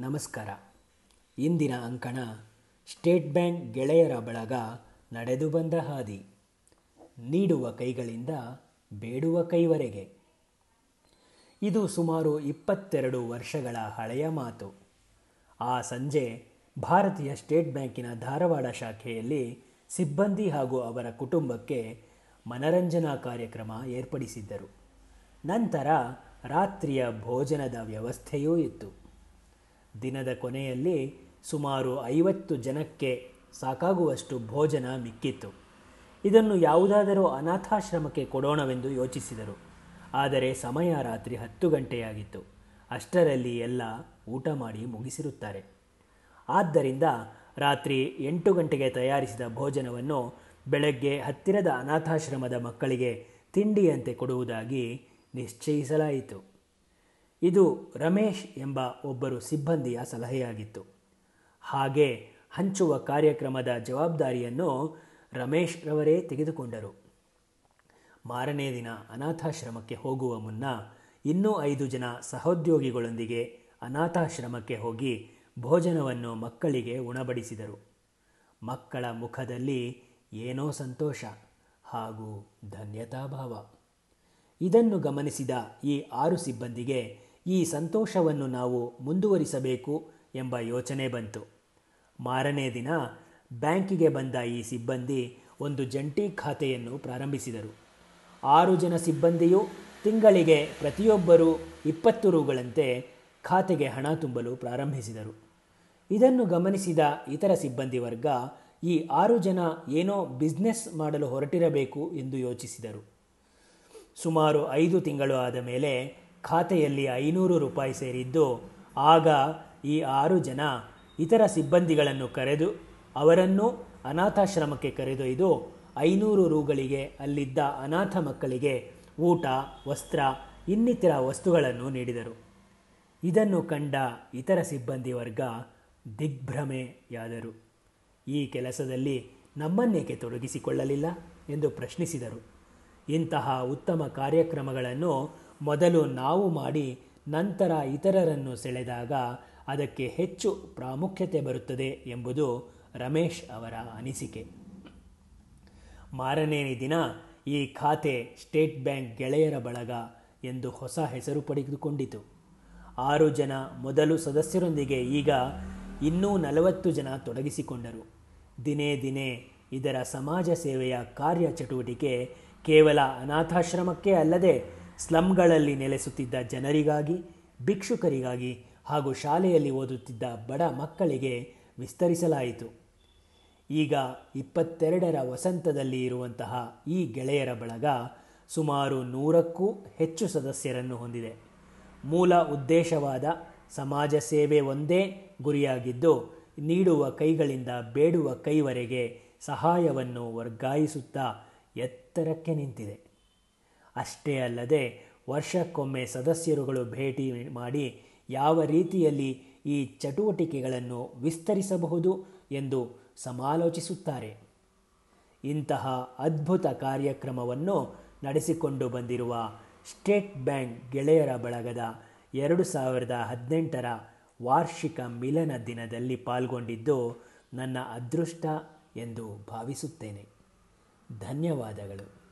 ನಮಸ್ಕಾರ. ಇಂದಿನ ಅಂಕಣ ಸ್ಟೇಟ್ ಬ್ಯಾಂಕ್ ಗೆಳೆಯರ ಬಳಗ ನಡೆದು ಬಂದ ಹಾದಿ. ನೀಡುವ ಕೈಗಳಿಂದ ಬೇಡುವ ಕೈವರೆಗೆ. ಇದು ಸುಮಾರು ಇಪ್ಪತ್ತೆರಡು ವರ್ಷಗಳ ಹಳೆಯ ಮಾತು. ಆ ಸಂಜೆ ಭಾರತೀಯ ಸ್ಟೇಟ್ ಬ್ಯಾಂಕಿನ ಧಾರವಾಡ ಶಾಖೆಯಲ್ಲಿ ಸಿಬ್ಬಂದಿ ಹಾಗೂ ಅವರ ಕುಟುಂಬಕ್ಕೆ ಮನರಂಜನಾ ಕಾರ್ಯಕ್ರಮ ಏರ್ಪಡಿಸಿದ್ದರು. ನಂತರ ರಾತ್ರಿಯ ಭೋಜನದ ವ್ಯವಸ್ಥೆಯೂ ಇತ್ತು. ದಿನದ ಕೊನೆಯಲ್ಲಿ ಸುಮಾರು ಐವತ್ತು ಜನಕ್ಕೆ ಸಾಕಾಗುವಷ್ಟು ಭೋಜನ ಮಿಕ್ಕಿತ್ತು. ಇದನ್ನು ಯಾವುದಾದರೂ ಅನಾಥಾಶ್ರಮಕ್ಕೆ ಕೊಡೋಣವೆಂದು ಯೋಚಿಸಿದರು. ಆದರೆ ಸಮಯ ರಾತ್ರಿ ಹತ್ತು ಗಂಟೆಯಾಗಿತ್ತು. ಅಷ್ಟರಲ್ಲಿ ಎಲ್ಲ ಊಟ ಮಾಡಿ ಮುಗಿಸಿರುತ್ತಾರೆ. ಆದ್ದರಿಂದ ರಾತ್ರಿ ಎಂಟು ಗಂಟೆಗೆ ತಯಾರಿಸಿದ ಭೋಜನವನ್ನು ಬೆಳಗ್ಗೆ ಹತ್ತಿರದ ಅನಾಥಾಶ್ರಮದ ಮಕ್ಕಳಿಗೆ ತಿಂಡಿಯಂತೆ ಕೊಡುವುದಾಗಿ ನಿಶ್ಚಯಿಸಲಾಯಿತು. ಇದು ರಮೇಶ್ ಎಂಬ ಒಬ್ಬರು ಸಿಬ್ಬಂದಿಯ ಸಲಹೆಯಾಗಿತ್ತು. ಹಾಗೆ ಹಂಚುವ ಕಾರ್ಯಕ್ರಮದ ಜವಾಬ್ದಾರಿಯನ್ನು ರಮೇಶ್ ರವರೇ ತೆಗೆದುಕೊಂಡರು. ಮಾರನೇ ದಿನ ಅನಾಥಾಶ್ರಮಕ್ಕೆ ಹೋಗುವ ಮುನ್ನ ಇನ್ನೂ ಐದು ಜನ ಸಹೋದ್ಯೋಗಿಗಳೊಂದಿಗೆ ಅನಾಥಾಶ್ರಮಕ್ಕೆ ಹೋಗಿ ಭೋಜನವನ್ನು ಮಕ್ಕಳಿಗೆ ಉಣಬಡಿಸಿದರು. ಮಕ್ಕಳ ಮುಖದಲ್ಲಿ ಏನೋ ಸಂತೋಷ ಹಾಗೂ ಧನ್ಯತಾಭಾವ. ಇದನ್ನು ಗಮನಿಸಿದ ಈ ಆರು ಸಿಬ್ಬಂದಿಗೆ ಈ ಸಂತೋಷವನ್ನು ನಾವು ಮುಂದುವರಿಸಬೇಕು ಎಂಬ ಯೋಚನೆ ಬಂತು. ಮಾರನೇ ದಿನ ಬ್ಯಾಂಕಿಗೆ ಬಂದ ಈ ಸಿಬ್ಬಂದಿ ಒಂದು ಜಂಟಿ ಖಾತೆಯನ್ನು ಪ್ರಾರಂಭಿಸಿದರು. ಆರು ಜನ ಸಿಬ್ಬಂದಿಯು ತಿಂಗಳಿಗೆ ಪ್ರತಿಯೊಬ್ಬರೂ ಇಪ್ಪತ್ತು ರುಗಳಂತೆ ಖಾತೆಗೆ ಹಣ ತುಂಬಲು ಪ್ರಾರಂಭಿಸಿದರು. ಇದನ್ನು ಗಮನಿಸಿದ ಇತರ ಸಿಬ್ಬಂದಿ ವರ್ಗ ಈ ಆರು ಜನ ಏನೋ ಬಿಸ್ನೆಸ್ ಮಾಡಲು ಹೊರಟಿರಬೇಕು ಎಂದು ಯೋಚಿಸಿದರು. ಸುಮಾರು ಐದು ತಿಂಗಳು ಆದ ಮೇಲೆ ಖಾತೆಯಲ್ಲಿ ಐನೂರು ರೂಪಾಯಿ ಸೇರಿದ್ದು, ಆಗ ಈ ಆರು ಜನ ಇತರ ಸಿಬ್ಬಂದಿಗಳನ್ನು ಕರೆದು, ಅವರನ್ನು ಅನಾಥಾಶ್ರಮಕ್ಕೆ ಕರೆದೊಯ್ದು ಐನೂರು ರೂಗಳಿಗೆ ಅಲ್ಲಿದ್ದ ಅನಾಥ ಮಕ್ಕಳಿಗೆ ಊಟ, ವಸ್ತ್ರ, ಇನ್ನಿತರ ವಸ್ತುಗಳನ್ನು ನೀಡಿದರು. ಇದನ್ನು ಕಂಡ ಇತರ ಸಿಬ್ಬಂದಿ ವರ್ಗ ದಿಗ್ಭ್ರಮೆಯಾದರು. ಈ ಕೆಲಸದಲ್ಲಿ ನಮ್ಮನ್ನೇಕೆ ತೊಡಗಿಸಿಕೊಳ್ಳಲಿಲ್ಲ? ಎಂದು ಪ್ರಶ್ನಿಸಿದರು. ಇಂತಹ ಉತ್ತಮ ಕಾರ್ಯಕ್ರಮಗಳನ್ನು ಮೊದಲು ನಾವು ಮಾಡಿ ನಂತರ ಇತರರನ್ನು ಸೆಳೆದಾಗ ಅದಕ್ಕೆ ಹೆಚ್ಚು ಪ್ರಾಮುಖ್ಯತೆ ಬರುತ್ತದೆ ಎಂಬುದು ರಮೇಶ್ ಅವರ ಅನಿಸಿಕೆ. ಮಾರನೇ ದಿನ ಈ ಖಾತೆ ಸ್ಟೇಟ್ ಬ್ಯಾಂಕ್ ಗೆಳೆಯರ ಬಳಗ ಎಂದು ಹೊಸ ಹೆಸರು ಪಡೆದುಕೊಂಡಿತು. ಆರು ಜನ ಮೊದಲು ಸದಸ್ಯರೊಂದಿಗೆ ಈಗ ಇನ್ನೂ ನಲವತ್ತು ಜನ ತೊಡಗಿಸಿಕೊಂಡರು. ದಿನೇ ದಿನೇ ಇದರ ಸಮಾಜ ಸೇವೆಯ ಕಾರ್ಯ ಚಟುವಟಿಕೆ ಕೇವಲ ಅನಾಥಾಶ್ರಮಕ್ಕೆ ಅಲ್ಲದೆ ಸ್ಲಮ್ಗಳಲ್ಲಿ ನೆಲೆಸುತ್ತಿದ್ದ ಜನರಿಗಾಗಿ, ಭಿಕ್ಷುಕರಿಗಾಗಿ ಹಾಗೂ ಶಾಲೆಯಲ್ಲಿ ಓದುತ್ತಿದ್ದ ಬಡ ಮಕ್ಕಳಿಗೆ ವಿಸ್ತರಿಸಲಾಯಿತು. ಈಗ ಇಪ್ಪತ್ತೆರಡರ ವಸಂತದಲ್ಲಿ ಇರುವಂತಹ ಈ ಗೆಳೆಯರ ಬಳಗ ಸುಮಾರು ನೂರಕ್ಕೂ ಹೆಚ್ಚು ಸದಸ್ಯರನ್ನು ಹೊಂದಿದೆ. ಮೂಲ ಉದ್ದೇಶವಾದ ಸಮಾಜ ಸೇವೆ ಒಂದೇ ಗುರಿಯಾಗಿದ್ದು, ನೀಡುವ ಕೈಗಳಿಂದ ಬೇಡುವ ಕೈವರೆಗೆ ಸಹಾಯವನ್ನು ವರ್ಗಾಯಿಸುತ್ತಾ ಎತ್ತರಕ್ಕೆ ನಿಂತಿದೆ. ಅಷ್ಟೇ ಅಲ್ಲದೆ ವರ್ಷಕ್ಕೊಮ್ಮೆ ಸದಸ್ಯರುಗಳು ಭೇಟಿ ಮಾಡಿ ಯಾವ ರೀತಿಯಲ್ಲಿ ಈ ಚಟುವಟಿಕೆಗಳನ್ನು ವಿಸ್ತರಿಸಬಹುದು ಎಂದು ಸಮಾಲೋಚಿಸುತ್ತಾರೆ. ಇಂತಹ ಅದ್ಭುತ ಕಾರ್ಯಕ್ರಮವನ್ನು ನಡೆಸಿಕೊಂಡು ಬಂದಿರುವ ಸ್ಟೇಟ್ ಬ್ಯಾಂಕ್ ಗೆಳೆಯರ ಬಳಗದ ಎರಡು ಸಾವಿರದ ಹದಿನೆಂಟರ ವಾರ್ಷಿಕ ಮಿಲನ ದಿನದಲ್ಲಿ ಪಾಲ್ಗೊಂಡಿದ್ದು ನನ್ನ ಅದೃಷ್ಟ ಎಂದು ಭಾವಿಸುತ್ತೇನೆ. ಧನ್ಯವಾದಗಳು.